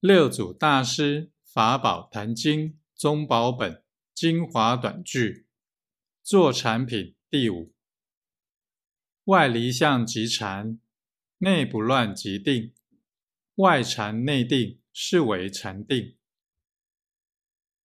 六祖大师法宝坛经宗宝本精华短句做产品第五。外离相即禅内不乱即定外禅内定是为禅定。